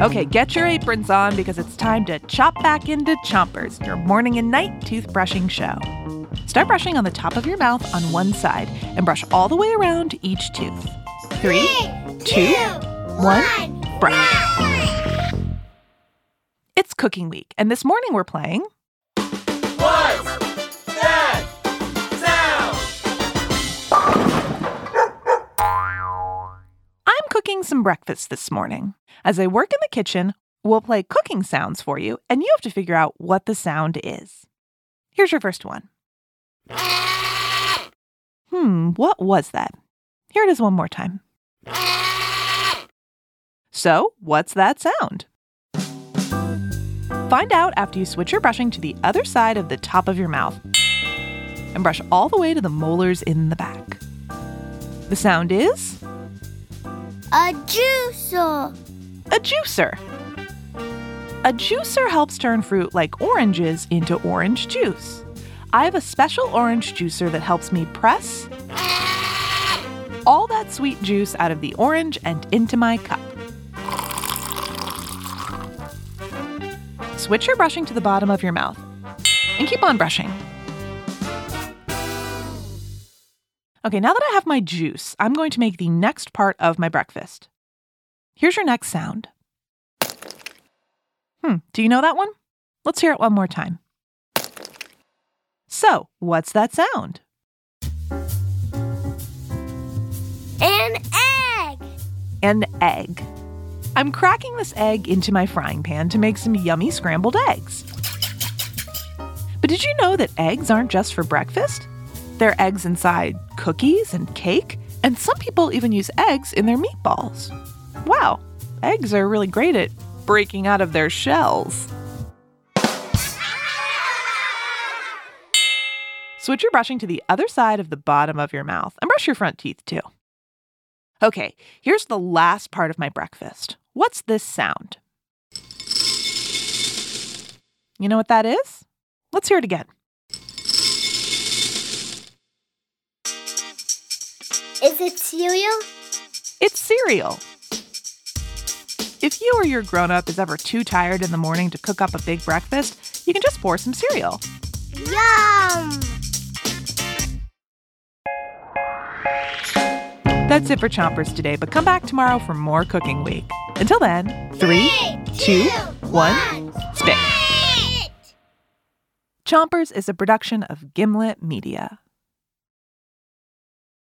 Okay, get your aprons on because it's time to chop back into Chompers, your morning and night toothbrushing show. Start brushing on the top of your mouth on one side and brush all the way around each tooth. Three, two, one, brush. It's cooking week, and this morning we're playing I'm some breakfast this morning. As I work in the kitchen, we'll play cooking sounds for you, and you have to figure out what the sound is. Here's your first one. Hmm, what was that? Here it is one more time. So, what's that sound? Find out after you switch your brushing to the other side of the top of your mouth and brush all the way to the molars in the back. The sound is A juicer. a juicer. A juicer helps turn fruit like oranges into orange juice. I have a special orange juicer that helps me press all that sweet juice out of the orange and into my cup. Switch your brushing to the bottom of your mouth and keep on brushing. Okay, now that I have my juice, I'm going to make the next part of my breakfast. Here's your next sound. Hmm, do you know that one? Let's hear it one more time. So, what's that sound? An egg. An egg. I'm cracking this egg into my frying pan to make some yummy scrambled eggs. But did you know that eggs aren't just for breakfast? There are eggs inside cookies and cake, and some people even use eggs in their meatballs. Wow, eggs are really great at breaking out of their shells. Switch your brushing to the other side of the bottom of your mouth and brush your front teeth too. Okay, here's the last part of my breakfast. What's this sound? You know what that is? Let's hear it again. Is it cereal? It's cereal. If you or your grown up is ever too tired in the morning to cook up a big breakfast, you can just pour some cereal. Yum! That's it for Chompers today, but come back tomorrow for more Cooking Week. Until then, three, two, one, spit. Chompers is a production of Gimlet Media.